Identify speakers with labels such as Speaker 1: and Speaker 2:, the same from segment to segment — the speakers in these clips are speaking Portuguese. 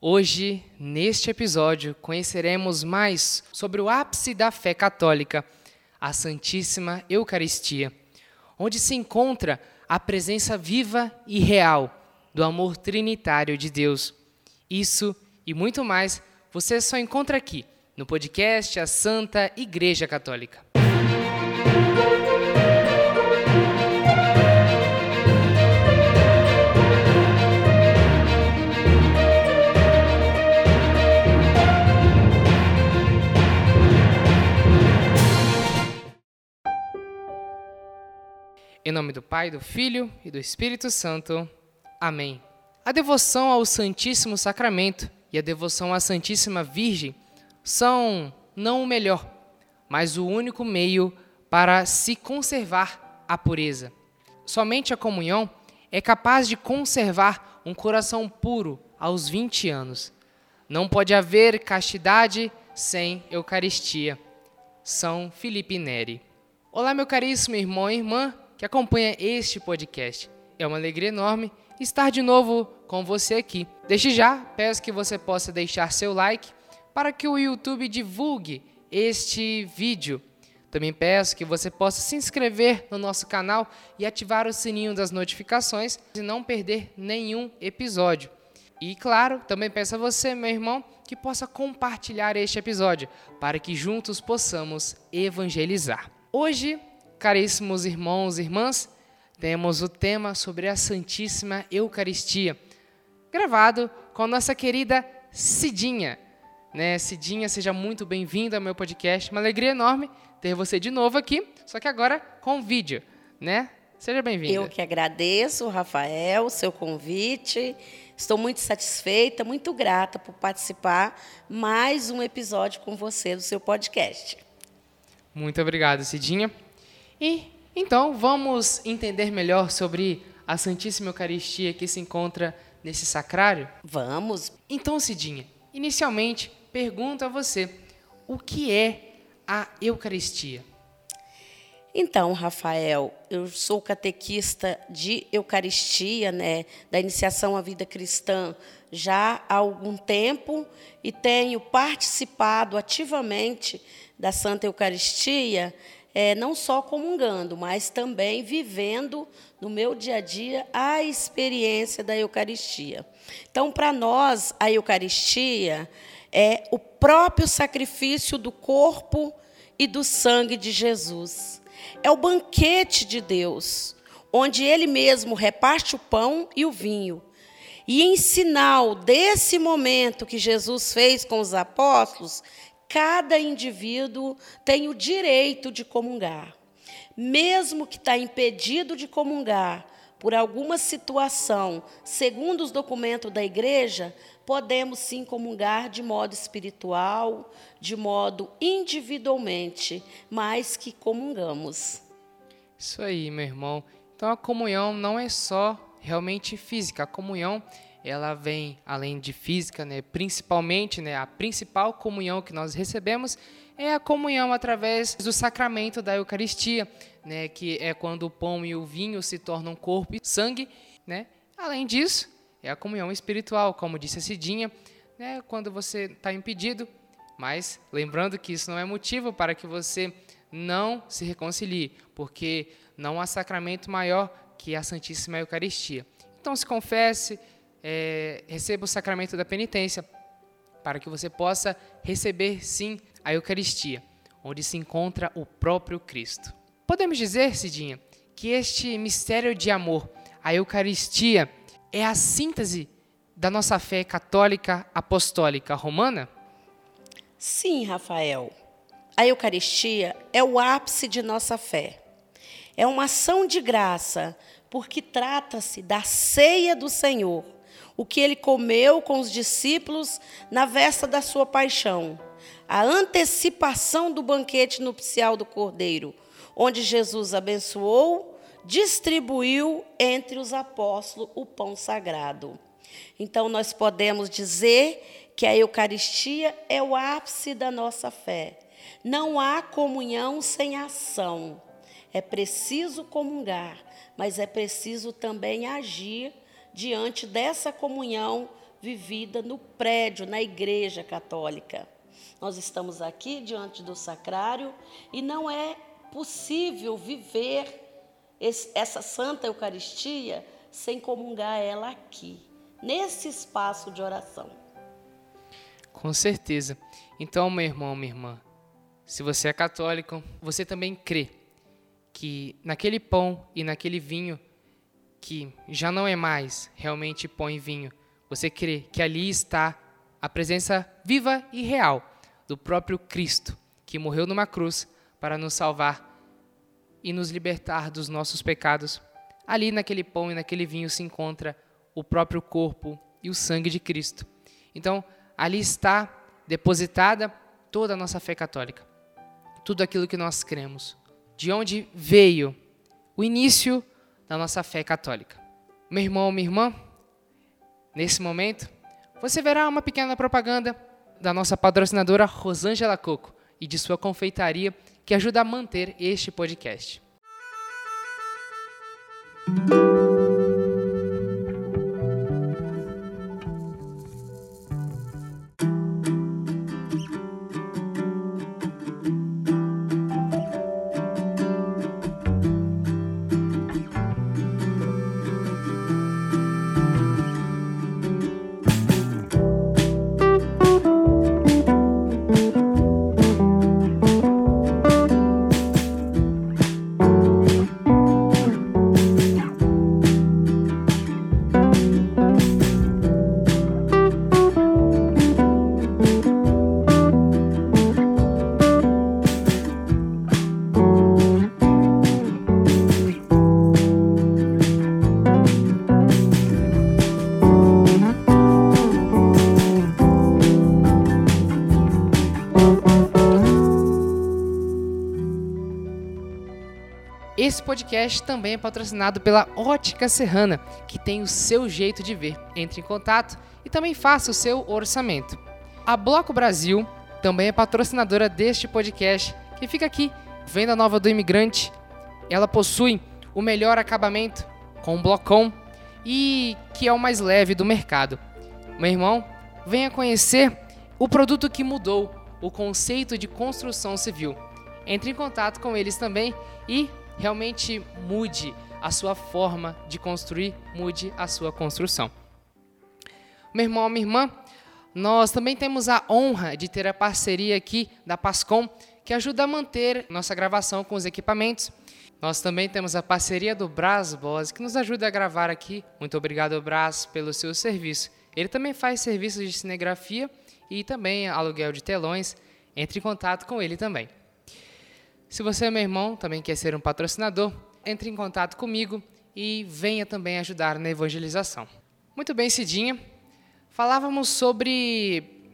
Speaker 1: Hoje, neste episódio, conheceremos mais sobre o ápice da fé católica, a Santíssima Eucaristia, onde se encontra a presença viva e real do amor trinitário de Deus. Isso e muito mais você só encontra aqui, no podcast A Santa Igreja Católica. Em nome do Pai, do Filho e do Espírito Santo. Amém. A devoção ao Santíssimo Sacramento e a devoção à Santíssima Virgem são não o melhor, mas o único meio para se conservar a pureza. Somente a comunhão é capaz de conservar um coração puro aos 20 anos. Não pode haver castidade sem Eucaristia. São Felipe Neri. Olá, meu caríssimo irmão e irmã que acompanha este podcast. É uma alegria enorme estar de novo com você aqui. Desde já, peço que você possa deixar seu like para que o YouTube divulgue este vídeo. Também peço que você possa se inscrever no nosso canal e ativar o sininho das notificações e não perder nenhum episódio. E claro, também peço a você, meu irmão, que possa compartilhar este episódio para que juntos possamos evangelizar. Hoje Caríssimos irmãos e irmãs, temos o tema sobre a Santíssima Eucaristia, gravado com a nossa querida Cidinha. Né? Cidinha, seja muito bem-vinda ao meu podcast. Uma alegria enorme ter você de novo aqui, só que agora com vídeo, né? Seja bem-vinda.
Speaker 2: Eu que agradeço, Rafael, o seu convite. Estou muito satisfeita, muito grata por participar mais um episódio com você do seu podcast.
Speaker 1: Muito obrigado, Cidinha. E então vamos entender melhor sobre a Santíssima Eucaristia que se encontra nesse sacrário?
Speaker 2: Vamos.
Speaker 1: Então, Cidinha, inicialmente pergunto a você: o que é a Eucaristia?
Speaker 2: Então, Rafael, eu sou catequista de Eucaristia, né, da iniciação à vida cristã já há algum tempo e tenho participado ativamente da Santa Eucaristia é, não só comungando, mas também vivendo no meu dia a dia a experiência da Eucaristia. Então, para nós, a Eucaristia é o próprio sacrifício do corpo e do sangue de Jesus. É o banquete de Deus, onde Ele mesmo reparte o pão e o vinho. E em sinal desse momento que Jesus fez com os apóstolos, cada indivíduo tem o direito de comungar. Mesmo que está impedido de comungar por alguma situação, segundo os documentos da igreja, podemos sim comungar de modo espiritual, de modo individualmente, mas que comungamos.
Speaker 1: Isso aí, meu irmão. Então a comunhão não é só realmente física, a comunhão ela vem além de física, né, principalmente, né, a principal comunhão que nós recebemos é a comunhão através do sacramento da Eucaristia, né, que é quando o pão e o vinho se tornam corpo e sangue, né? Além disso, é a comunhão espiritual, como disse a Cidinha, né, quando você está impedido, mas lembrando que isso não é motivo para que você não se reconcilie, porque não há sacramento maior que a Santíssima Eucaristia. Então se confesse, é, receba o sacramento da penitência, para que você possa receber sim a Eucaristia, onde se encontra o próprio Cristo. Podemos dizer, Cidinha, que este mistério de amor, a Eucaristia, é a síntese da nossa fé católica apostólica romana?
Speaker 2: Sim, Rafael. A Eucaristia é o ápice de nossa fé. É uma ação de graça, porque trata-se da ceia do Senhor o que ele comeu com os discípulos na véspera da sua paixão, a antecipação do banquete nupcial do Cordeiro, onde Jesus abençoou, distribuiu entre os apóstolos o pão sagrado. Então, nós podemos dizer que a Eucaristia é o ápice da nossa fé. Não há comunhão sem ação. É preciso comungar, mas é preciso também agir diante dessa comunhão vivida no prédio, na Igreja Católica. Nós estamos aqui diante do sacrário e não é possível viver esse, essa Santa Eucaristia sem comungar ela aqui, nesse espaço de oração.
Speaker 1: Com certeza. Então, meu irmão, minha irmã, se você é católico, você também crê que naquele pão e naquele vinho, que já não é mais realmente pão e vinho, você crê que ali está a presença viva e real do próprio Cristo, que morreu numa cruz para nos salvar e nos libertar dos nossos pecados. Ali naquele pão e naquele vinho se encontra o próprio corpo e o sangue de Cristo. Então, ali está depositada toda a nossa fé católica. Tudo aquilo que nós cremos. De onde veio o início da nossa fé católica. Meu irmão minha irmã, nesse momento, você verá uma pequena propaganda da nossa patrocinadora Rosângela Coco e de sua confeitaria que ajuda a manter este podcast. Esse podcast também é patrocinado pela Ótica Serrana, que tem o seu jeito de ver. Entre em contato e também faça o seu orçamento. A Bloco Brasil também é patrocinadora deste podcast, que fica aqui, Venda Nova do Imigrante. Ela possui o melhor acabamento com um blocão e que é o mais leve do mercado. Meu irmão, venha conhecer o produto que mudou o conceito de construção civil. Entre em contato com eles também e realmente mude a sua forma de construir, mude a sua construção. Meu irmão, minha irmã, nós também temos a honra de ter a parceria aqui da Pascom, que ajuda a manter nossa gravação com os equipamentos. Nós também temos a parceria do Brás Boss, que nos ajuda a gravar aqui. Muito obrigado, Brás, pelo seu serviço. Ele também faz serviços de cinegrafia e também aluguel de telões. Entre em contato com ele também. Se você é meu irmão, também quer ser um patrocinador, entre em contato comigo e venha também ajudar na evangelização. Muito bem, Cidinha. Falávamos sobre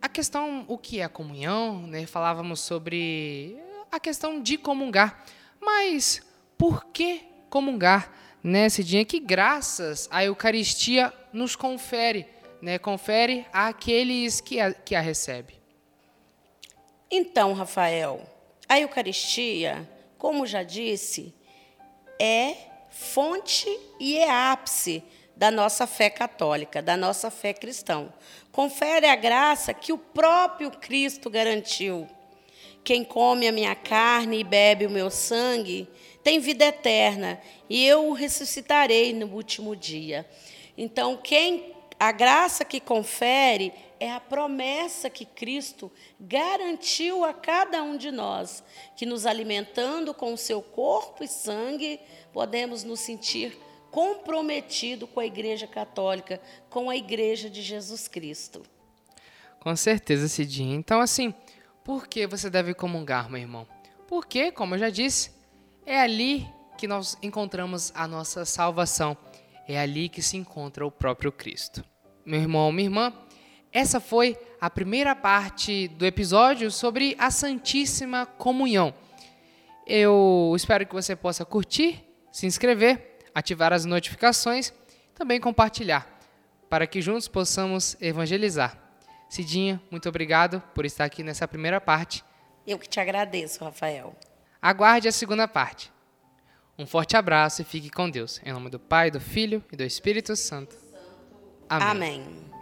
Speaker 1: a questão, o que é a comunhão, né? falávamos sobre a questão de comungar. Mas por que comungar, né, Cidinha? Que graças a Eucaristia nos confere, né? Confere àqueles que a, que a recebe.
Speaker 2: Então, Rafael, a Eucaristia, como já disse, é fonte e é ápice da nossa fé católica, da nossa fé cristã. Confere a graça que o próprio Cristo garantiu. Quem come a minha carne e bebe o meu sangue tem vida eterna, e eu o ressuscitarei no último dia. Então, quem a graça que confere é a promessa que Cristo garantiu a cada um de nós, que nos alimentando com o seu corpo e sangue, podemos nos sentir comprometido com a Igreja Católica, com a Igreja de Jesus Cristo.
Speaker 1: Com certeza, Cidinha. Então, assim, por que você deve comungar, meu irmão? Porque, como eu já disse, é ali que nós encontramos a nossa salvação. É ali que se encontra o próprio Cristo. Meu irmão, minha irmã, essa foi a primeira parte do episódio sobre a Santíssima Comunhão. Eu espero que você possa curtir, se inscrever, ativar as notificações, também compartilhar, para que juntos possamos evangelizar. Cidinha, muito obrigado por estar aqui nessa primeira parte.
Speaker 2: Eu que te agradeço, Rafael.
Speaker 1: Aguarde a segunda parte. Um forte abraço e fique com Deus. Em nome do Pai, do Filho e do Espírito Santo.
Speaker 2: Amém. Amém.